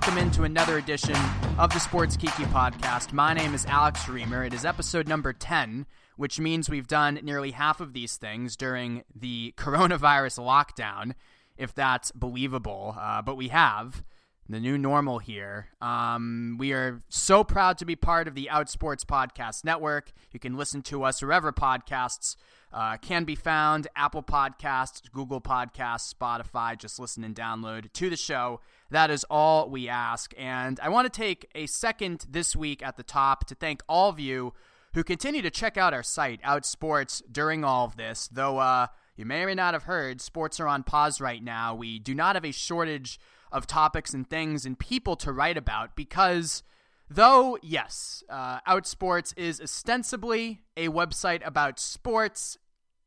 Welcome into another edition of the Sports Kiki podcast. My name is Alex Reimer. It is episode number 10, which means we've done nearly half of these things during the coronavirus lockdown, if that's believable. Uh, but we have the new normal here. Um, we are so proud to be part of the Outsports Podcast Network. You can listen to us wherever podcasts uh, can be found Apple Podcasts, Google Podcasts, Spotify. Just listen and download to the show. That is all we ask. And I want to take a second this week at the top to thank all of you who continue to check out our site, Outsports, during all of this. Though uh, you may or may not have heard, sports are on pause right now. We do not have a shortage of topics and things and people to write about because Though, yes, uh, Outsports is ostensibly a website about sports,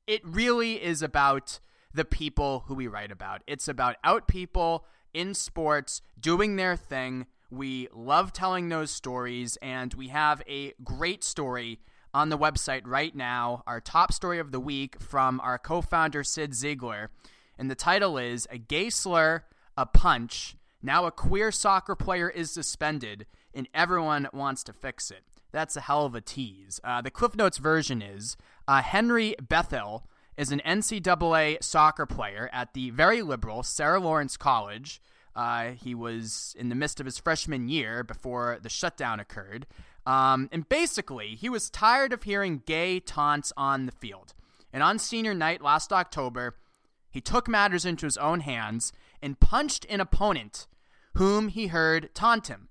it really is about the people who we write about. It's about out people in sports doing their thing. We love telling those stories, and we have a great story on the website right now. Our top story of the week from our co founder, Cyd Zeigler. And the title is A Gay Slur, a Punch. Now a queer soccer player is suspended and everyone wants to fix it. That's a hell of a tease. Uh, the Cliff Notes version is uh, Henry Bethel is an NCAA soccer player at the very liberal Sarah Lawrence College. Uh, he was in the midst of his freshman year before the shutdown occurred. Um, and basically, he was tired of hearing gay taunts on the field. And on senior night last October, he took matters into his own hands and punched an opponent whom he heard taunt him.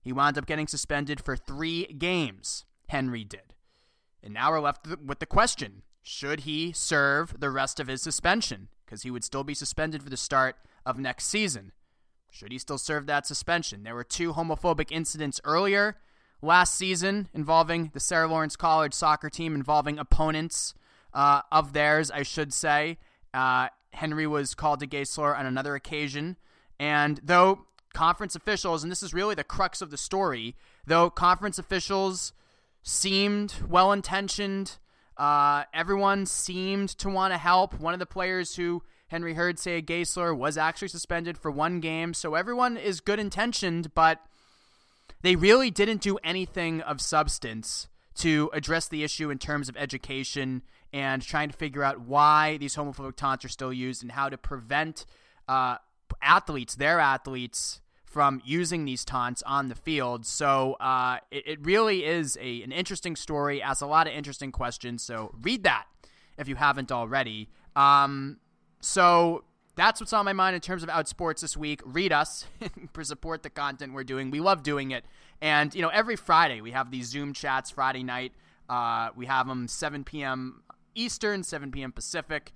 He wound up getting suspended for three games. Henry did. And now we're left with the question should he serve the rest of his suspension? Because he would still be suspended for the start of next season. Should he still serve that suspension? There were two homophobic incidents earlier last season involving the Sarah Lawrence College soccer team, involving opponents uh, of theirs, I should say. Uh, Henry was called gay slur on another occasion. And though conference officials, and this is really the crux of the story, though conference officials seemed well intentioned, uh, everyone seemed to want to help. One of the players who Henry heard say a gay was actually suspended for one game, so everyone is good intentioned, but they really didn't do anything of substance to address the issue in terms of education and trying to figure out why these homophobic taunts are still used and how to prevent uh, athletes, their athletes, from using these taunts on the field. So uh, it, it, really is a, an interesting story, asks a lot of interesting questions. So read that if you haven't already. Um, so that's what's on my mind in terms of Outsports this week. Read us for support the content we're doing. We love doing it. And, you know, every Friday we have these Zoom chats Friday night. Uh, we have them 7 p.m. Eastern, 7 p.m. Pacific.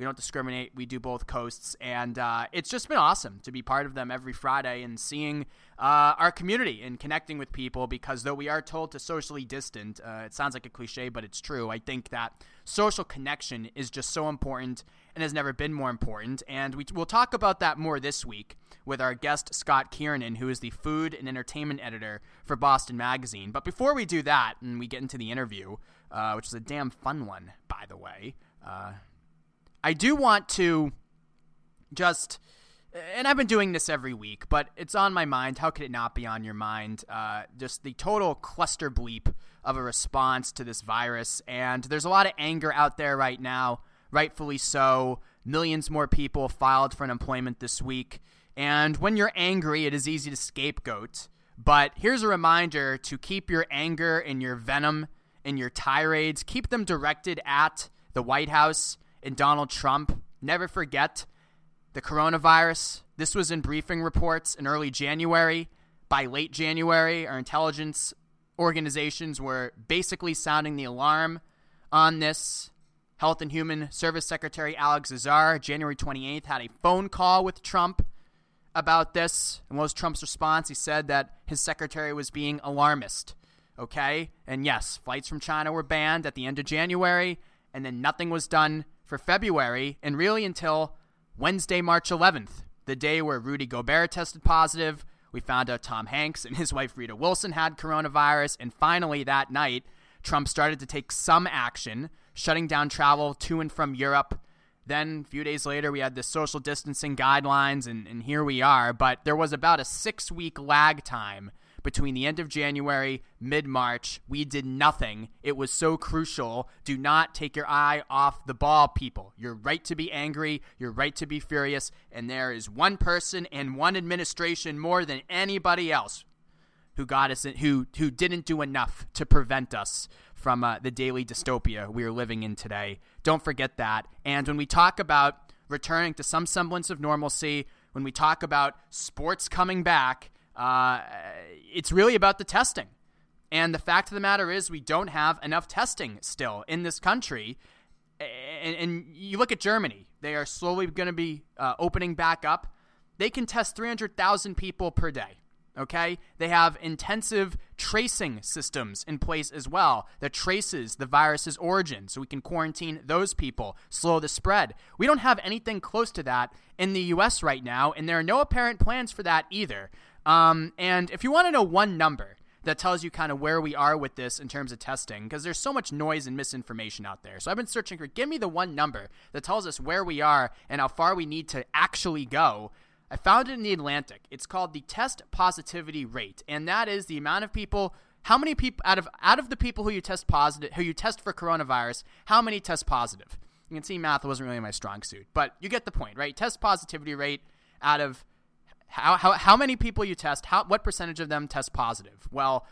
We don't discriminate. We do both coasts, and uh, it's just been awesome to be part of them every Friday and seeing uh, our community and connecting with people. Because though we are told to socially distant, uh, it sounds like a cliche, but it's true. I think that social connection is just so important and has never been more important. And we, will talk about that more this week with our guest Scott Kearnan, who is the food and entertainment editor for Boston Magazine. But before we do that, and we get into the interview, uh, which is a damn fun one, by the way. Uh, I do want to just, and I've been doing this every week, but it's on my mind. How could it not be on your mind? Uh, just the total cluster bleep of a response to this virus. And there's a lot of anger out there right now, rightfully so. Millions more people filed for unemployment this week. And when you're angry, it is easy to scapegoat. But here's a reminder to keep your anger and your venom and your tirades, keep them directed at the White House and Donald Trump. Never forget the coronavirus. This was in briefing reports in early January. By late January, our intelligence organizations were basically sounding the alarm on this. Health and Human Service Secretary Alex Azar, January 28th, had a phone call with Trump about this. And what was Trump's response? He said that his secretary was being alarmist. Okay? And yes, flights from China were banned at the end of January, and then nothing was done for February and really until Wednesday, March 11th, the day where Rudy Gobert tested positive. We found out Tom Hanks and his wife Rita Wilson had coronavirus. And finally, that night, Trump started to take some action, shutting down travel to and from Europe. Then a few days later, we had the social distancing guidelines, and, and here we are. But there was about a six week lag time between the end of January, mid March. We did nothing. It was so crucial. Do not take your eye off the ball, people. You're right to be angry. You're right to be furious. And there is one person and one administration more than anybody else who got us in, who who didn't do enough to prevent us from uh, the daily dystopia we are living in today. Don't forget that. And when we talk about returning to some semblance of normalcy, when we talk about sports coming back, uh, it's really about the testing. And the fact of the matter is, we don't have enough testing still in this country. And, and you look at Germany, they are slowly going to be uh, opening back up. They can test 300,000 people per day. Okay? They have intensive tracing systems in place as well that traces the virus's origin so we can quarantine those people, slow the spread. We don't have anything close to that in the US right now, and there are no apparent plans for that either. Um, and if you want to know one number that tells you kind of where we are with this in terms of testing, because there's so much noise and misinformation out there. So I've been searching for give me the one number that tells us where we are and how far we need to actually go. I found it in the Atlantic. It's called the test positivity rate, and that is the amount of people how many people out of out of the people who you test positive who you test for coronavirus, how many test positive? You can see math wasn't really my strong suit, but you get the point, right? Test positivity rate out of how, how, how many people you test, how, what percentage of them test positive? Well,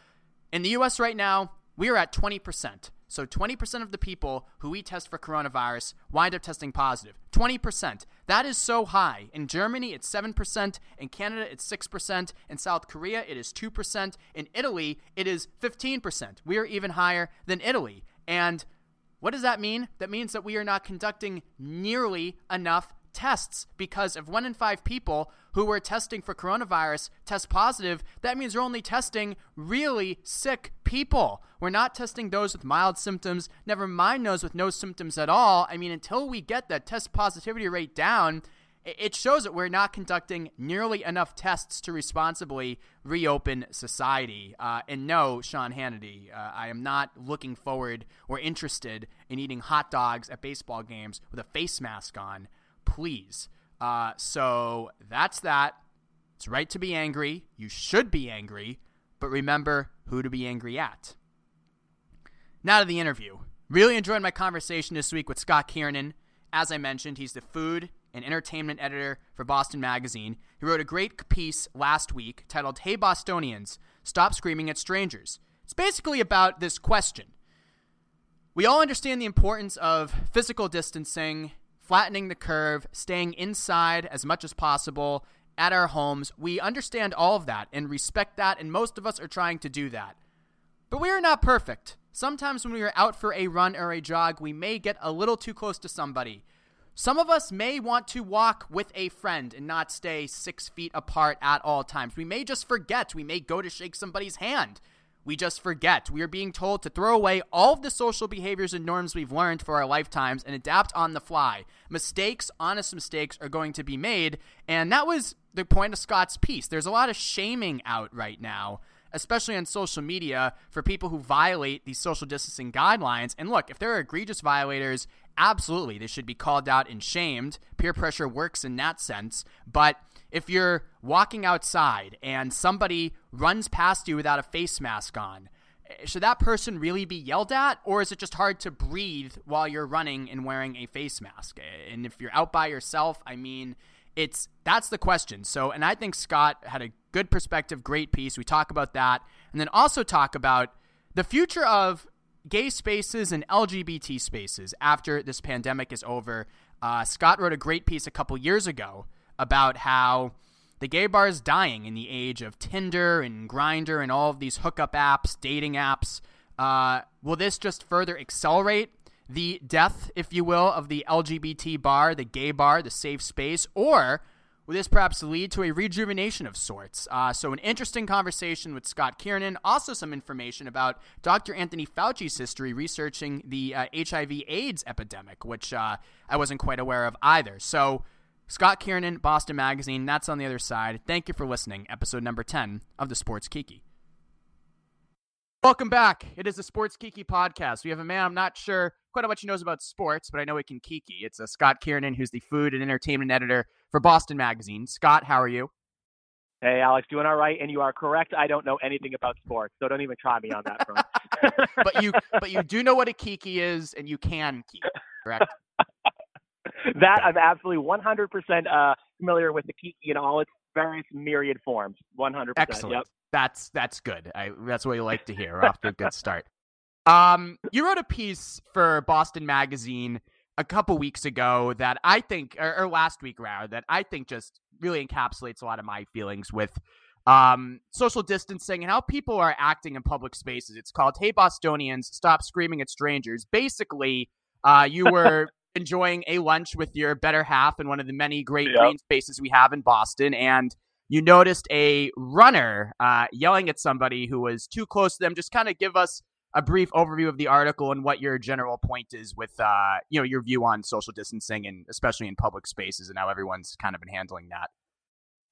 in the US right now, we are at 20%. So 20% of the people who we test for coronavirus wind up testing positive. 20%. That is so high. In Germany, it's 7%. In Canada, it's 6%. In South Korea, it is 2%. In Italy, it is 15%. We are even higher than Italy. And what does that mean? That means that we are not conducting nearly enough tests because if one in five people who were testing for coronavirus test positive, that means we're only testing really sick people. We're not testing those with mild symptoms, never mind those with no symptoms at all. I mean, until we get that test positivity rate down, it shows that we're not conducting nearly enough tests to responsibly reopen society. Uh, and no, Sean Hannity, uh, I am not looking forward or interested in eating hot dogs at baseball games with a face mask on please. Uh, so that's that. It's right to be angry. You should be angry, but remember who to be angry at. Now to the interview. Really enjoyed my conversation this week with Scott Kearnan. As I mentioned, he's the food and entertainment editor for Boston Magazine. He wrote a great piece last week titled Hey Bostonians, Stop Screaming at Strangers. It's basically about this question. We all understand the importance of physical distancing flattening the curve, staying inside as much as possible at our homes. We understand all of that and respect that, and most of us are trying to do that. But we are not perfect. Sometimes when we are out for a run or a jog, we may get a little too close to somebody. Some of us may want to walk with a friend and not stay six feet apart at all times. We may just forget. We may go to shake somebody's hand we just forget. We are being told to throw away all of the social behaviors and norms we've learned for our lifetimes and adapt on the fly. Mistakes, honest mistakes, are going to be made. And that was the point of Scott's piece. There's a lot of shaming out right now especially on social media, for people who violate these social distancing guidelines. And look, if there are egregious violators, absolutely, they should be called out and shamed. Peer pressure works in that sense. But if you're walking outside and somebody runs past you without a face mask on, should that person really be yelled at or is it just hard to breathe while you're running and wearing a face mask? And if you're out by yourself i mean it's that's the question. So and i think scott had a good perspective great piece. We talk about that. And then also talk about the future of gay spaces and lgbt spaces after this pandemic is over. Uh, scott wrote a great piece a couple years ago about how the gay bar is dying in the age of Tinder and Grindr and all of these hookup apps, dating apps. Uh, will this just further accelerate the death, if you will, of the LGBT bar, the gay bar, the safe space, or will this perhaps lead to a rejuvenation of sorts? Uh, so, an interesting conversation with Scott Kearnan. Also, some information about Dr. Anthony Fauci's history researching the uh, HIV/AIDS epidemic, which uh, I wasn't quite aware of either. So. Scott Kearnan, Boston Magazine. That's on the other side. Thank you for listening. Episode number 10 of the Sports Kiki. Welcome back. It is the Sports Kiki podcast. We have a man I'm not sure quite how much he knows about sports, but I know he can kiki. It's a uh, Scott Kearnan, who's the food and entertainment editor for Boston Magazine. Scott, how are you? Hey, Alex, doing all right? And you are correct. I don't know anything about sports, so don't even try me on that front. but you, but you do know what a kiki is, and you can kiki, correct? That I'm absolutely 100% uh, familiar with the kiki in all its various myriad forms. 100%. Excellent. Yep. That's that's good. I, that's what you like to hear. We're off to a good start. Um, you wrote a piece for Boston Magazine a couple weeks ago that I think, or, or, last week rather, that I think just really encapsulates a lot of my feelings with um, social distancing and how people are acting in public spaces. It's called "Hey Bostonians, Stop Screaming at Strangers." Basically, uh, you were enjoying a lunch with your better half in one of the many great yep. green spaces we have in Boston, and you noticed a runner uh, yelling at somebody who was too close to them. Just kind of give us a brief overview of the article and what your general point is with uh, you know your view on social distancing and especially in public spaces and how everyone's kind of been handling that.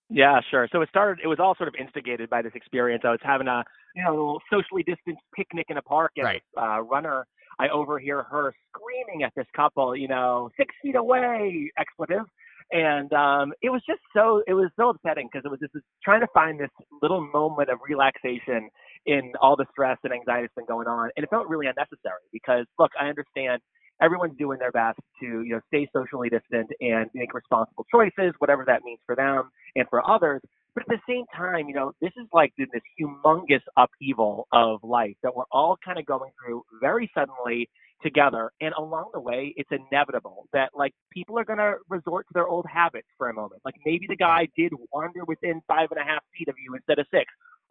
Yeah, sure. So it started. It was all sort of instigated by this experience. I was having a you know socially distanced picnic in a park, and right. uh, runner. I overhear her screaming at this couple, you know, six feet away, expletive, and um, it was just so it was so upsetting because it was just trying to find this little moment of relaxation in all the stress and anxiety that's been going on, and it felt really unnecessary because look, I understand everyone's doing their best to you know stay socially distant and make responsible choices, whatever that means for them and for others. But at the same time, you know, this is like this humongous upheaval of life that we're all kind of going through very suddenly together. And along the way, it's inevitable that like people are going to resort to their old habits for a moment. Like maybe the guy did wander within five and a half feet of you instead of six.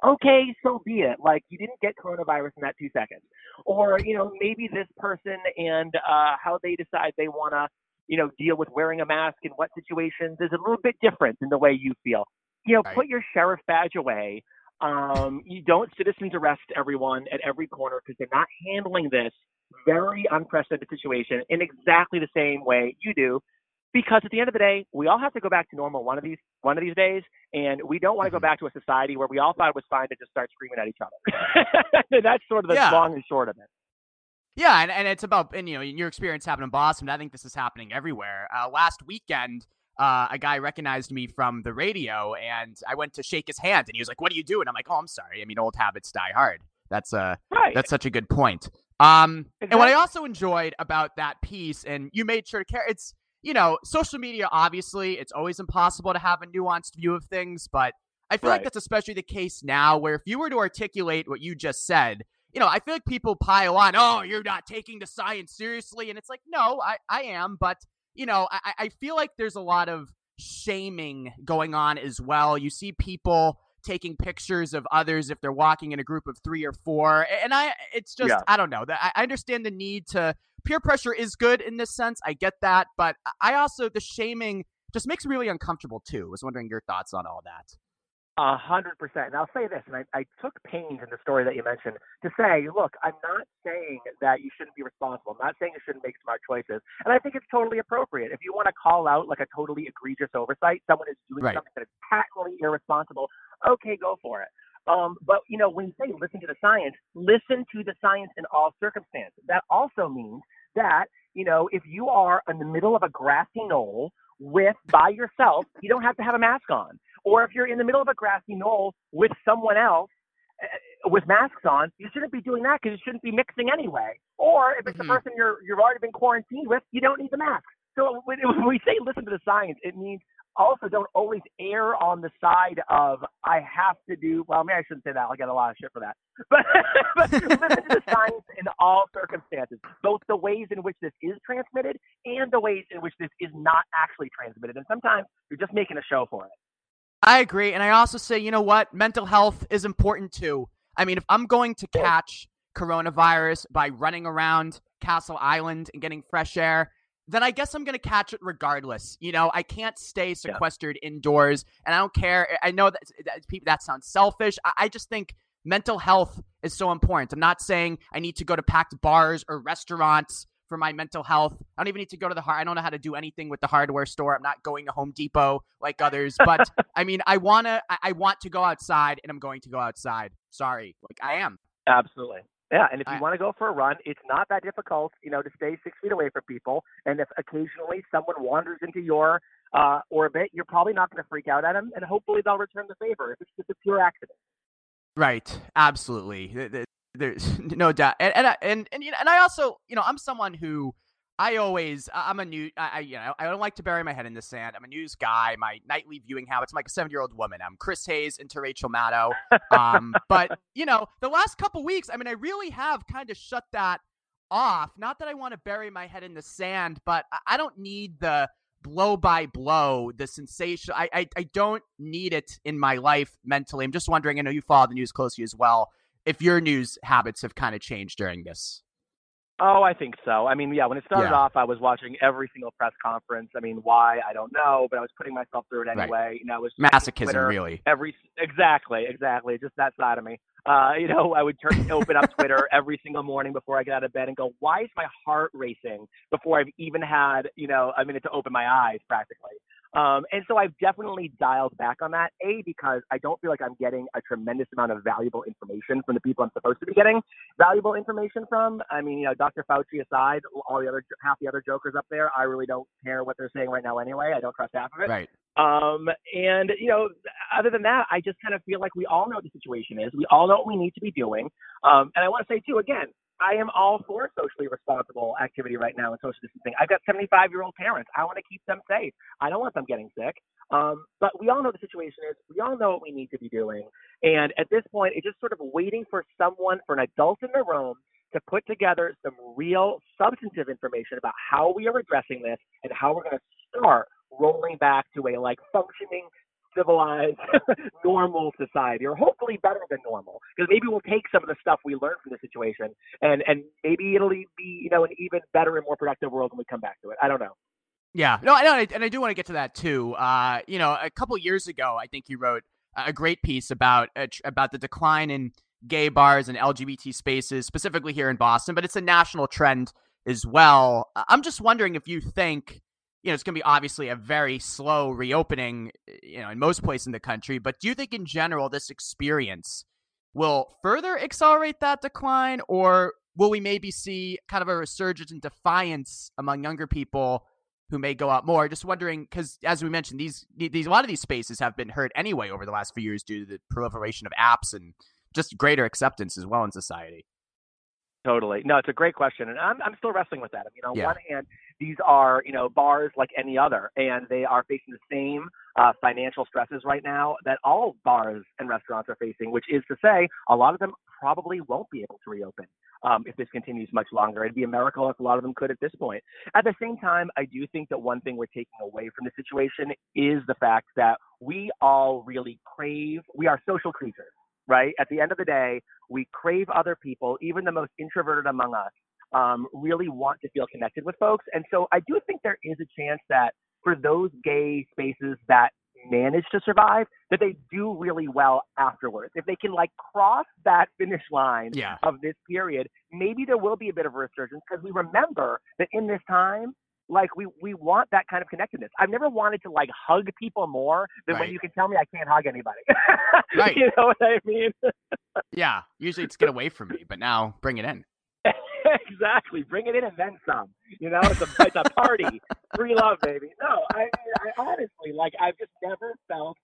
Okay, so be it. Like you didn't get coronavirus in that two seconds. Or, you know, maybe this person and uh, how they decide they want to, you know, deal with wearing a mask in what situations is a little bit different than the way you feel. You know, right. put your sheriff badge away. Um, you don't citizens arrest everyone at every corner because they're not handling this very unprecedented situation in exactly the same way you do because at the end of the day, we all have to go back to normal one of these one of these days, and we don't want to go mm-hmm. back to a society where we all thought it was fine to just start screaming at each other. That's sort of the yeah. long and short of it. Yeah, and, and it's about and you know your experience happened in Boston. I think this is happening everywhere. Uh, last weekend, uh, a guy recognized me from the radio, and I went to shake his hand, and he was like, "What do you do?" And I'm like, "Oh, I'm sorry. I mean, old habits die hard." That's uh, right. that's such a good point. Um, exactly. and what I also enjoyed about that piece, and you made sure to care, it's, you know, social media, obviously, it's always impossible to have a nuanced view of things, but I feel right. like that's especially the case now, where if you were to articulate what you just said, you know, I feel like people pile on, oh, you're not taking the science seriously. And it's like, no, I, I am. But, you know, I, I feel like there's a lot of shaming going on as well. You see people taking pictures of others if they're walking in a group of three or four. And I, it's just, yeah. I don't know. I understand the need to peer pressure is good in this sense. I get that, but I also the shaming just makes me really uncomfortable too. I was wondering your thoughts on all that. A hundred percent. And I'll say this, and I, I took pains in the story that you mentioned to say, look, I'm not saying that you shouldn't be responsible. I'm not saying you shouldn't make smart choices. And I think it's totally appropriate. If you want to call out like a totally egregious oversight, someone is doing right. something that is patently irresponsible, okay, go for it. Um, but you know, when you say listen to the science, listen to the science in all circumstances. That also means that you know, if you are in the middle of a grassy knoll with by yourself, you don't have to have a mask on or if you're in the middle of a grassy knoll with someone else uh, with masks on, you shouldn't be doing that because you shouldn't be mixing anyway. Or if it's mm-hmm. a person you're you've already been quarantined with, you don't need the mask. So when, when we say listen to the science, it means also don't always err on the side of I have to do. Well, maybe I shouldn't say that. I'll get a lot of shit for that. But, but listen to the science in all circumstances, both the ways in which this is transmitted and the ways in which this is not actually transmitted. And sometimes you're just making a show for it. I agree. And I also say, you know what? Mental health is important too. I mean, if I'm going to catch coronavirus by running around Castle Island and getting fresh air, then I guess I'm going to catch it regardless. You know, I can't stay sequestered yeah. indoors, and I don't care. I know that, that people that sounds selfish. I, I just think mental health is so important. I'm not saying I need to go to packed bars or restaurants for my mental health. I don't even need to go to the hard. I don't know how to do anything with the hardware store. I'm not going to Home Depot like others. But I mean, I wanna. I, I want to go outside, and I'm going to go outside. Sorry, like I am. Absolutely. Yeah, and if you want to go for a run, it's not that difficult, you know, to stay six feet away from people. And if occasionally someone wanders into your uh, orbit, you're probably not going to freak out at them, and hopefully they'll return the favor if it's just a pure accident. Right. Absolutely. There's no doubt. And and and and, and I also, you know, I'm someone who I always, I'm a new, I, you know, I don't like to bury my head in the sand. I'm a news guy. My nightly viewing habits, I'm like a seven year old woman. I'm Chris Hayes into Rachel Maddow. Um, but, you know, the last couple weeks, I mean, I really have kind of shut that off. Not that I want to bury my head in the sand, but I don't need the blow by blow, the sensation. I, I, I don't need it in my life mentally. I'm just wondering, I know you follow the news closely as well, if your news habits have kind of changed during this. Oh, I think so. I mean, yeah, when it started yeah. off, I was watching every single press conference. I mean, why? I don't know, but I was putting myself through it anyway. Right. You know, it was masochism, Twitter, really. Every exactly, exactly, just that side of me. Uh, you know, I would turn, open up Twitter every single morning before I get out of bed and go, why is my heart racing before I've even had, you know, a minute to open my eyes practically. Um, and so I've definitely dialed back on that. A, because I don't feel like I'm getting a tremendous amount of valuable information from the people I'm supposed to be getting valuable information from. I mean, you know, Dr. Fauci aside, all the other half the other jokers up there, I really don't care what they're saying right now anyway. I don't trust half of it. Right. Um, and you know, other than that, I just kind of feel like we all know what the situation is. We all know what we need to be doing. Um, and I want to say too, again, I am all for socially responsible activity right now and social distancing. I've got 75 year old parents. I want to keep them safe. I don't want them getting sick. Um, but we all know the situation is. We all know what we need to be doing. And at this point, it's just sort of waiting for someone, for an adult in the room, to put together some real substantive information about how we are addressing this and how we're going to start rolling back to a like functioning civilized, normal society, or hopefully better than normal. Because maybe we'll take some of the stuff we learned from the situation, and and maybe it'll be you know an even better and more productive world when we come back to it. I don't know. Yeah, no, I know, and I do want to get to that too. Uh, you know, a couple years ago, I think you wrote a great piece about uh, about the decline in gay bars and LGBT spaces, specifically here in Boston, but it's a national trend as well. I'm just wondering if you think you know, it's going to be obviously a very slow reopening, you know, in most places in the country. But do you think in general this experience will further accelerate that decline, or will we maybe see kind of a resurgence in defiance among younger people who may go out more? Just wondering, because as we mentioned, these these a lot of these spaces have been hurt anyway over the last few years due to the proliferation of apps and just greater acceptance as well in society. Totally. No, it's a great question, and I'm I'm still wrestling with that. I mean, on yeah. one hand, these are you know bars like any other, and they are facing the same uh, financial stresses right now that all bars and restaurants are facing, which is to say, a lot of them probably won't be able to reopen um, if this continues much longer. It'd be a miracle if a lot of them could at this point. At the same time, I do think that one thing we're taking away from the situation is the fact that we all really crave. We are social creatures right? At the end of the day, we crave other people, even the most introverted among us, um, really want to feel connected with folks. And so I do think there is a chance that for those gay spaces that manage to survive, that they do really well afterwards. If they can like cross that finish line yeah. of this period, maybe there will be a bit of a resurgence because we remember that in this time, like we we want that kind of connectedness. I've never wanted to like hug people more than right. when you can tell me I can't hug anybody. right. You know what I mean? yeah. Usually it's get away from me, but now bring it in. exactly. Bring it in and then some. You know, it's a it's a party. Free love, baby. No, I I honestly like I've just never felt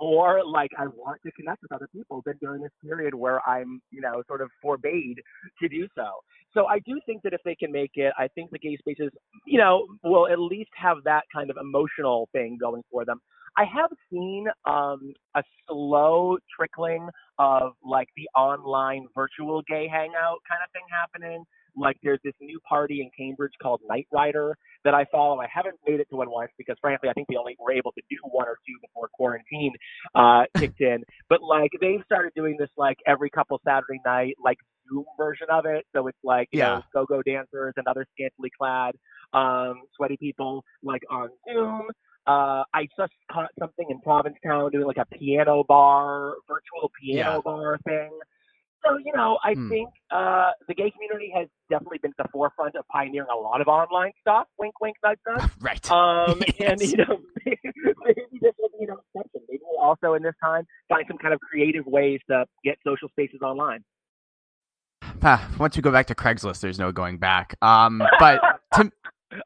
more like I want to connect with other people than during this period where I'm, you know, sort of forbade to do so. So I do think that if they can make it, I think the gay spaces, you know, will at least have that kind of emotional thing going for them. I have seen um, a slow trickling of like the online virtual gay hangout kind of thing happening. Like there's this new party in Cambridge called Night Rider that I follow. I haven't made it to one once because frankly I think we only were able to do one or two before quarantine uh, kicked in. But like they've started doing this like every couple Saturday night like Zoom version of it. So it's like you yeah. know go-go dancers and other scantily clad um, sweaty people like on Zoom. Uh, I just caught something in Provincetown doing like a piano bar, virtual piano yeah. bar thing. So, you know, I hmm. think uh, the gay community has definitely been at the forefront of pioneering a lot of online stuff. Wink, wink, nudge, nudge. right. Um, yes. And, you know, maybe, this will be an exception. Maybe we'll also, in this time, find some kind of creative ways to get social spaces online. once we go back to Craigslist, there's no going back. Um, but to,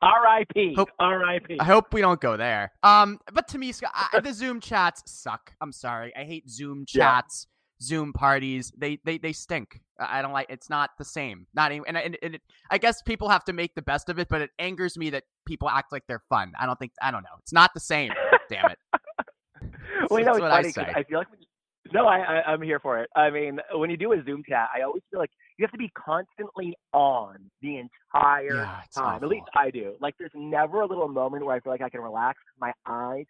R.I.P. R.I.P. I hope we don't go there. Um, but to me, Scott, I, the Zoom chats suck. I'm sorry. I hate Zoom chats. Zoom parties. They they they stink. I don't like. It's not the same. Not even. And, and, and it, I guess people have to make the best of it. But it angers me that people act like they're fun. I don't think. I don't know. It's not the same. damn it. well, you know, it's funny I, I feel like no, I, I I'm here for it. I mean, when you do a Zoom chat, I always feel like you have to be constantly on the entire yeah, time. Awful. At least I do. Like, there's never a little moment where I feel like I can relax. My eyes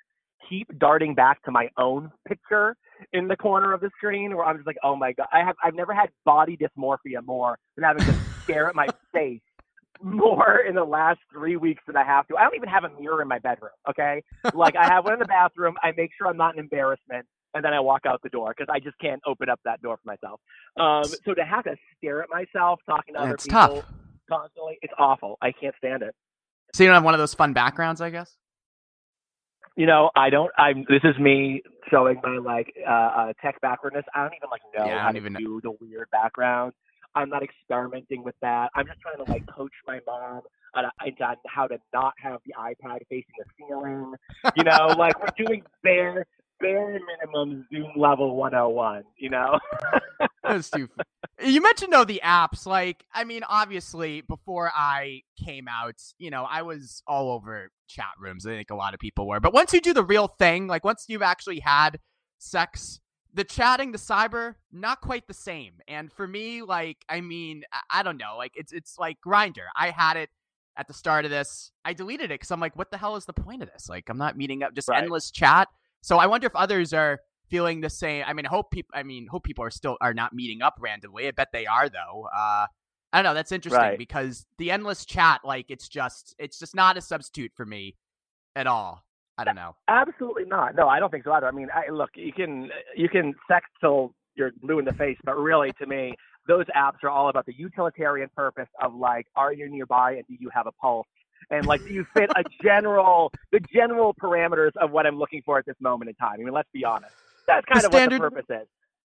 keep darting back to my own picture in the corner of the screen, where I'm just like, oh my god, I have I've never had body dysmorphia more than having to stare at my face more in the last three weeks than I have to. I don't even have a mirror in my bedroom. Okay, like I have one in the bathroom. I make sure I'm not an embarrassment and then I walk out the door because I just can't open up that door for myself. Um, so to have to stare at myself talking to other people tough. constantly, it's awful. I can't stand it. So you don't have one of those fun backgrounds, I guess. You know, I don't. I'm. This is me showing my like uh, uh tech backwardness. I don't even like know yeah, how to even do the weird background. I'm not experimenting with that. I'm just trying to like coach my mom on, on how to not have the iPad facing the ceiling. You know, like we're doing bare bare minimum Zoom level 101, you know? That's too You mentioned though the apps, like I mean, obviously before I came out, you know, I was all over chat rooms. I think a lot of people were. But once you do the real thing, like once you've actually had sex, the chatting, the cyber, not quite the same. And for me, like, I mean, I don't know, like it's it's like Grindr. I had it at the start of this. I deleted it because I'm like, what the hell is the point of this? Like, I'm not meeting up, just right. endless chat. So I wonder if others are feeling the same. I mean, hope people. I mean, hope people are still are not meeting up randomly. I bet they are though. Uh, I don't know. That's interesting right. because the endless chat, like, it's just it's just not a substitute for me at all. I don't know. Absolutely not. No, I don't think so either. I mean, I, look, you can you can sex till you're blue in the face, but really, to me, those apps are all about the utilitarian purpose of like, are you nearby and do you have a pulse? And like you fit a general the general parameters of what I'm looking for at this moment in time? I mean, let's be honest. That's kind the of standard, what the purpose is.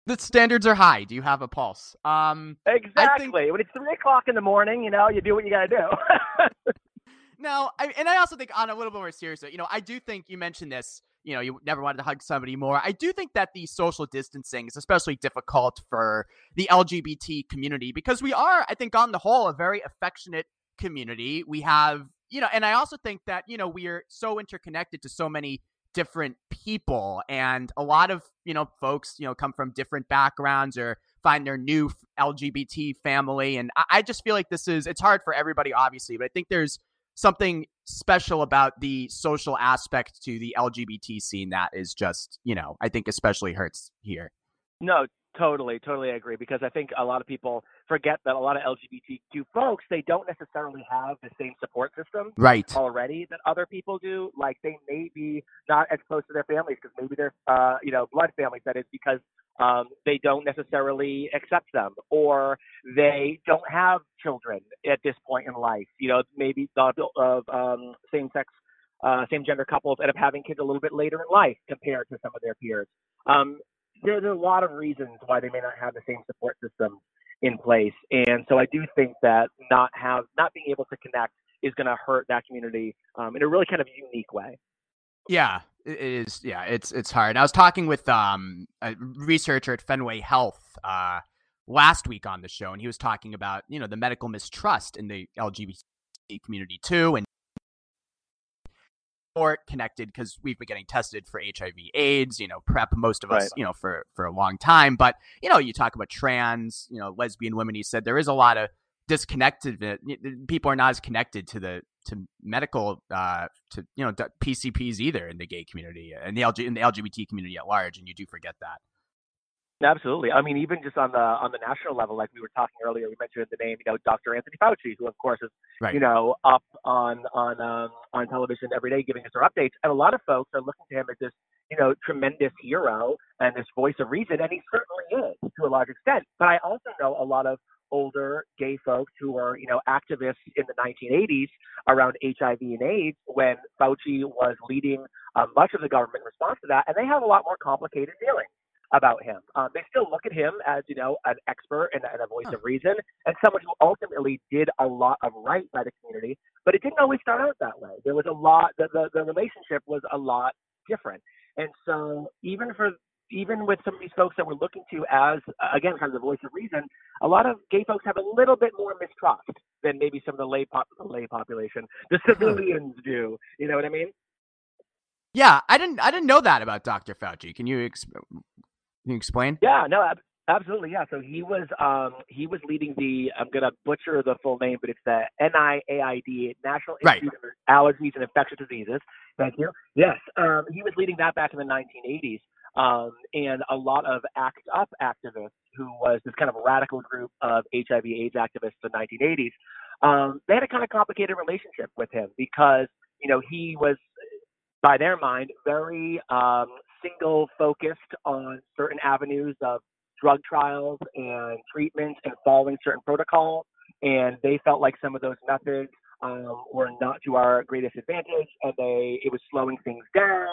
The standards are high. Do you have a pulse? Um, exactly. Think... When it's three o'clock in the morning, you know, you do what you got to do. now, I, and I also think on a little bit more serious, you know, I do think you mentioned this. You know, you never wanted to hug somebody more. I do think that the social distancing is especially difficult for the LGBT community because we are, I think, on the whole, a very affectionate community. We have, you know, and I also think that, you know, we are so interconnected to so many different people and a lot of, you know, folks, you know, come from different backgrounds or find their new LGBT family. And I, I just feel like this is, it's hard for everybody, obviously, but I think there's something special about the social aspect to the LGBT scene that is just, you know, I think especially hurts here. No, totally, totally agree because I think a lot of people forget that a lot of LGBTQ folks they don't necessarily have the same support system right already that other people do. Like they may be not as close to their families because maybe they're uh, you know blood families. That is because um, they don't necessarily accept them or they don't have children at this point in life. You know, maybe the of um, same sex. Uh, same gender couples end up having kids a little bit later in life compared to some of their peers. Um, there's a lot of reasons why they may not have the same support system in place. And so I do think that not have not being able to connect is going to hurt that community um, in a really kind of unique way. Yeah, it is. Yeah, it's it's hard. I was talking with um, a researcher at Fenway Health uh, last week on the show, and he was talking about you know the medical mistrust in the LGBT community too, and more connected because we've been getting tested for HIV AIDS, you know, PrEP most of us, right. you know, for for a long time. But, you know, you talk about trans, you know, lesbian women, he said there is a lot of disconnected people are not as connected to the to medical uh to you know PCPs either in the gay community and the LG in the LGBT community at large and you do forget that. Absolutely. I mean, even just on the on the national level, like we were talking earlier, we mentioned the name, you know, Dr. Anthony Fauci, who of course is, right. you know, up on on um, on television every day, giving us our updates. And a lot of folks are looking to him as this, you know, tremendous hero and this voice of reason, and he certainly is to a large extent. But I also know a lot of older gay folks who were, you know, activists in the 1980s around HIV and AIDS when Fauci was leading uh, much of the government response to that, and they have a lot more complicated feelings about him. Um, they still look at him as, you know, an expert and, and a voice huh. of reason and someone who ultimately did a lot of right by the community, but it didn't always start out that way. There was a lot, the, the, the relationship was a lot different. And so even for even with some of these folks that we're looking to as again kind of the voice of reason, a lot of gay folks have a little bit more mistrust than maybe some of the lay pop lay population, the civilians do. You know what I mean? Yeah, I didn't I didn't know that about Dr. Fauci. Can you, ex- can you explain? Yeah, no, ab- absolutely. Yeah, so he was um he was leading the I'm gonna butcher the full name, but it's the NIAID National Institute of Allergies and Infectious Diseases. Thank you. Yes, um, he was leading that back in the 1980s. Um, and a lot of ACT UP activists, who was this kind of radical group of HIV/AIDS activists in the 1980s, um, they had a kind of complicated relationship with him because you know he was by their mind, very um, single focused on certain avenues of drug trials and treatments and following certain protocols. And they felt like some of those methods um, were not to our greatest advantage, and they it was slowing things down.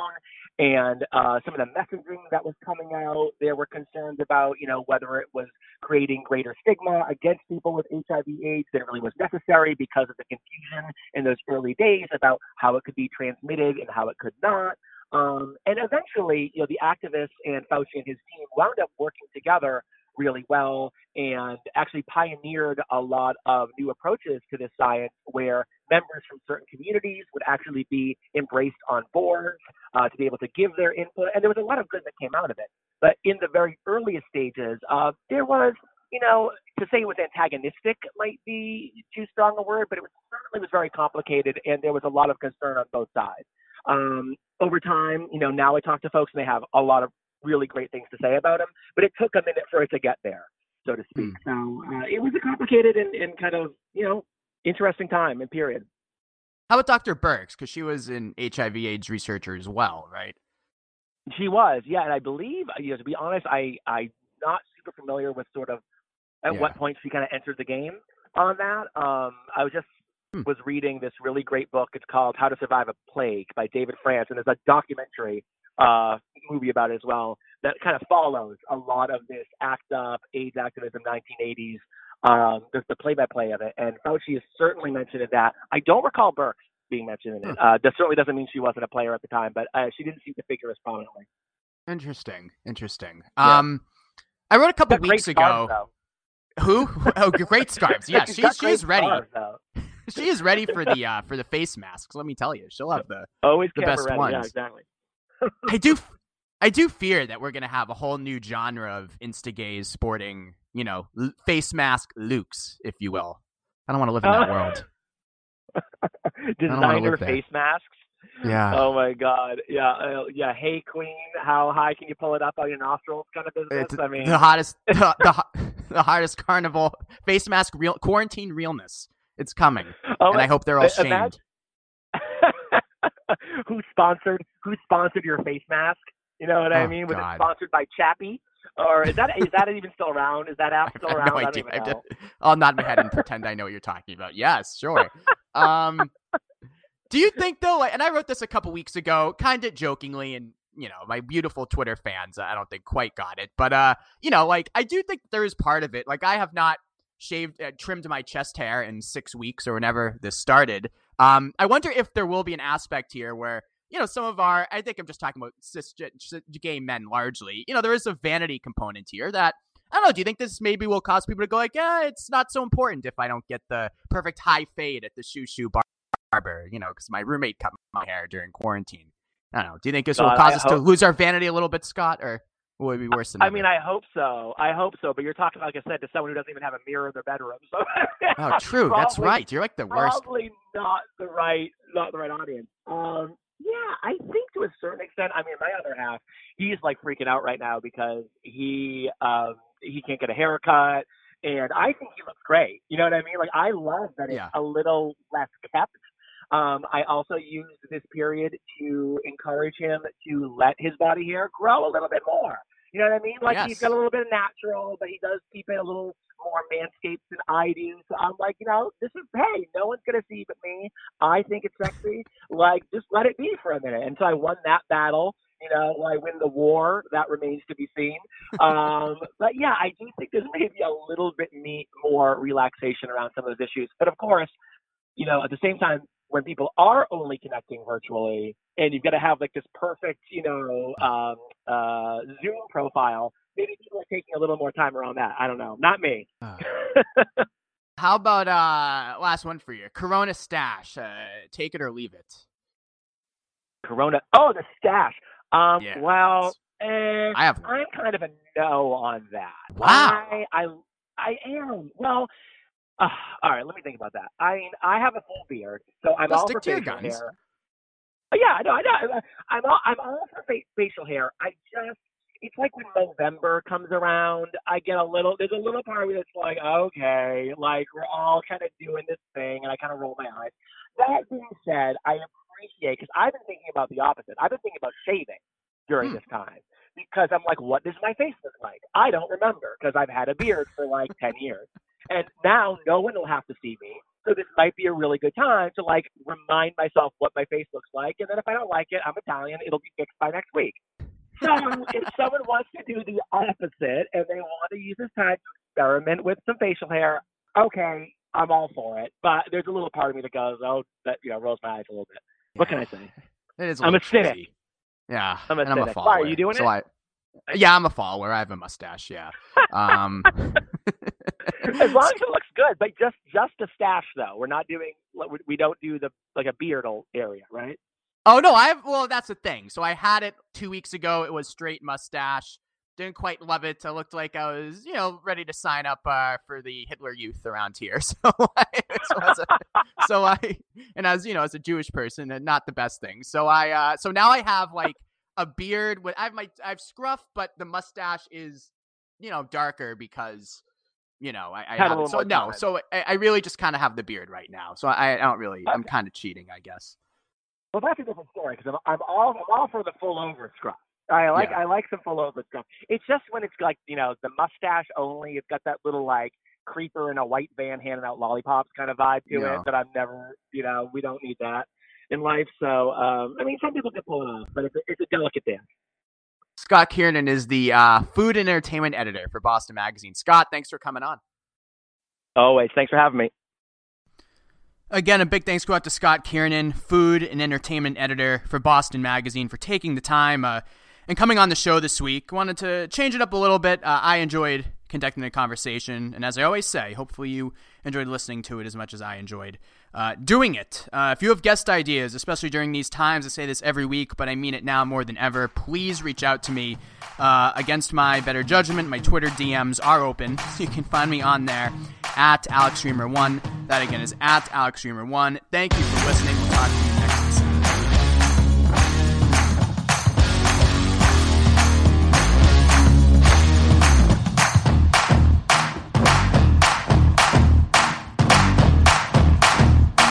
And uh, some of the messaging that was coming out, there were concerns about, you know, whether it was creating greater stigma against people with HIV/AIDS that really was necessary because of the confusion in those early days about how it could be transmitted and how it could not. Um, and eventually, you know, the activists and Fauci and his team wound up working together really well and actually pioneered a lot of new approaches to this science where members from certain communities would actually be embraced on boards uh, to be able to give their input. And there was a lot of good that came out of it. But in the very earliest stages, uh, there was, you know, to say it was antagonistic might be too strong a word, but it was certainly was very complicated, and there was a lot of concern on both sides. Um, over time, you know, now I talk to folks and they have a lot of really great things to say about him, but it took a minute for it to get there, so to speak. Mm. So uh, it was a complicated and, and kind of, you know, interesting time and period. How about Dr. Birx? Because she was an HIV/AIDS researcher as well, right? She was, yeah, and I believe, you know, to be honest, I I'm not super familiar with sort of at yeah. what point she kind of entered the game on that. Um, I was just. Was reading this really great book. It's called How to Survive a Plague by David France, and there's a documentary uh, movie about it as well that kind of follows a lot of this ACT UP AIDS activism 1980s um, the, the play-by-play of it. And Fauci is certainly mentioned in that. I don't recall Birx being mentioned in it. Hmm. Uh, that certainly doesn't mean she wasn't a player at the time, but uh, she didn't seem to figure as prominently. Interesting. Interesting. Yeah. Um, I wrote a couple weeks ago. Who? Oh, great scarves. Yeah, she's she's ready. Scarves, she is ready for the uh, for the face masks. Let me tell you, she'll have the always the best ready. ones. Yeah, exactly. I do I do fear that we're gonna have a whole new genre of insta-gays sporting, you know, face mask Lukes, if you will. I don't want to live in that world. Designer face masks. Yeah. Oh my God. Yeah. Uh, yeah. Hey, Queen, how high can you pull it up on your nostrils? Kind of business. It's I mean, the hottest, the, the, the, hottest carnival face mask real quarantine realness. It's coming, oh, and I hope they're all shamed. Imagine... who sponsored? Who sponsored your face mask? You know what oh, I mean? Was God. it sponsored by Chappy? Or is that is that even still around? Is that app still around? No idea. I I'll nod my head and pretend I know what you're talking about. Yes, sure. Um, do you think though? And I wrote this a couple weeks ago, kind of jokingly, and you know, my beautiful Twitter fans, I don't think quite got it, but uh, you know, like I do think there is part of it. Like I have not shaved, uh, trimmed my chest hair in six weeks or whenever this started. Um, I wonder if there will be an aspect here where you know, some of our, I think I'm just talking about cis gay men largely. You know, there is a vanity component here that, I don't know, do you think this maybe will cause people to go like, yeah, it's not so important if I don't get the perfect high fade at the shoo shoo barber, you know, because my roommate cut my hair during quarantine. I don't know. Do you think this will cause I us hope- to lose our vanity a little bit, Scott, or will it be worse than I mean, I hope so. I hope so. But you're talking, like I said, to someone who doesn't even have a mirror in their bedroom. So oh, true. probably, That's right. You're like the worst. Probably not the right, not the right audience. Um, yeah, I think to a certain extent. I mean, my other half, he's like freaking out right now because he um he can't get a haircut, and I think he looks great. You know what I mean? Like I love that it's a little less kept. Um, I also used this period to encourage him to let his body hair grow a little bit more. You know what I mean? Like yes. he's got a little bit of natural, but he does keep it a little more manscaped than I do. So I'm like, you know, this is hey, no one's gonna see but me. I think it's sexy. like, just let it be for a minute. And so I won that battle. You know, will I win the war? That remains to be seen. Um, but yeah, I do think there's maybe a little bit more relaxation around some of those issues. But of course, you know, at the same time, when people are only connecting virtually, and you've got to have like this perfect, you know, um, uh, Zoom profile, maybe people are taking a little more time around that. I don't know. Not me. Uh. How about uh last one for you? Corona stash. Uh, take it or leave it. Corona. Oh, the stash. Um. Yeah. Well, eh, I have. I'm kind of a no on that. Wow. I I, I am. Well. Uh, all right. Let me think about that. I mean, I have a full beard, so I'm Let's all for facial hair. Oh, yeah, I know, I know. I'm all, I'm all for facial hair. I just it's like when November comes around, I get a little, there's a little part of me that's like, okay, like we're all kind of doing this thing, and I kind of roll my eyes. That being said, I appreciate, because I've been thinking about the opposite. I've been thinking about shaving during hmm. this time because I'm like, what does my face look like? I don't remember because I've had a beard for like 10 years. And now no one will have to see me. So this might be a really good time to like remind myself what my face looks like. And then if I don't like it, I'm Italian. It'll be fixed by next week. So if someone wants to do the opposite and they want to use this time to experiment with some facial hair, okay, I'm all for it. But there's a little part of me that goes, oh, that you know, rolls my eyes a little bit. What can I say? It is. i I'm a cynic. Yeah, I'm a and cynic. I'm a follower. Why are you doing so it? I, yeah, I'm a follower. I have a mustache. Yeah. Um, as long as it looks good, but just just a stash though. We're not doing. We don't do the like a beard area, right? Oh no, I have. Well, that's the thing. So I had it two weeks ago. It was straight mustache. Didn't quite love it. I looked like I was, you know, ready to sign up uh, for the Hitler Youth around here. So, I, so, a, so I, and as you know, as a Jewish person, uh, not the best thing. So I, uh, so now I have like a beard with. I have my, I have scruff, but the mustache is, you know, darker because you know, I, I have so no, time. so I, I, really just kind of have the beard right now. So I, I don't really, okay. I'm kind of cheating, I guess. Well, that's a different story because I'm, I'm all I'm all for the full over scruff. I like yeah. I like some full over scruff. It's just when it's like you know the mustache only. It's got that little like creeper in a white van handing out lollipops kind of vibe to yeah. it that I've never you know we don't need that in life. So um, I mean, some people can pull it off, but it's a, it's a delicate dance. Scott Kearnan is the uh, food and entertainment editor for Boston Magazine. Scott, thanks for coming on. Always, thanks for having me. Again, a big thanks go out to Scott Kearnan, food and entertainment editor for Boston Magazine, for taking the time uh, and coming on the show this week. Wanted to change it up a little bit. Uh, I enjoyed conducting the conversation, and as I always say, hopefully you enjoyed listening to it as much as I enjoyed uh, doing it. Uh, if you have guest ideas, especially during these times, I say this every week, but I mean it now more than ever, please reach out to me. Uh, against my better judgment, my Twitter DMs are open, you can find me on there at AlexReimer1. That again is at AlexReimer1. Thank you for listening. We'll talk to you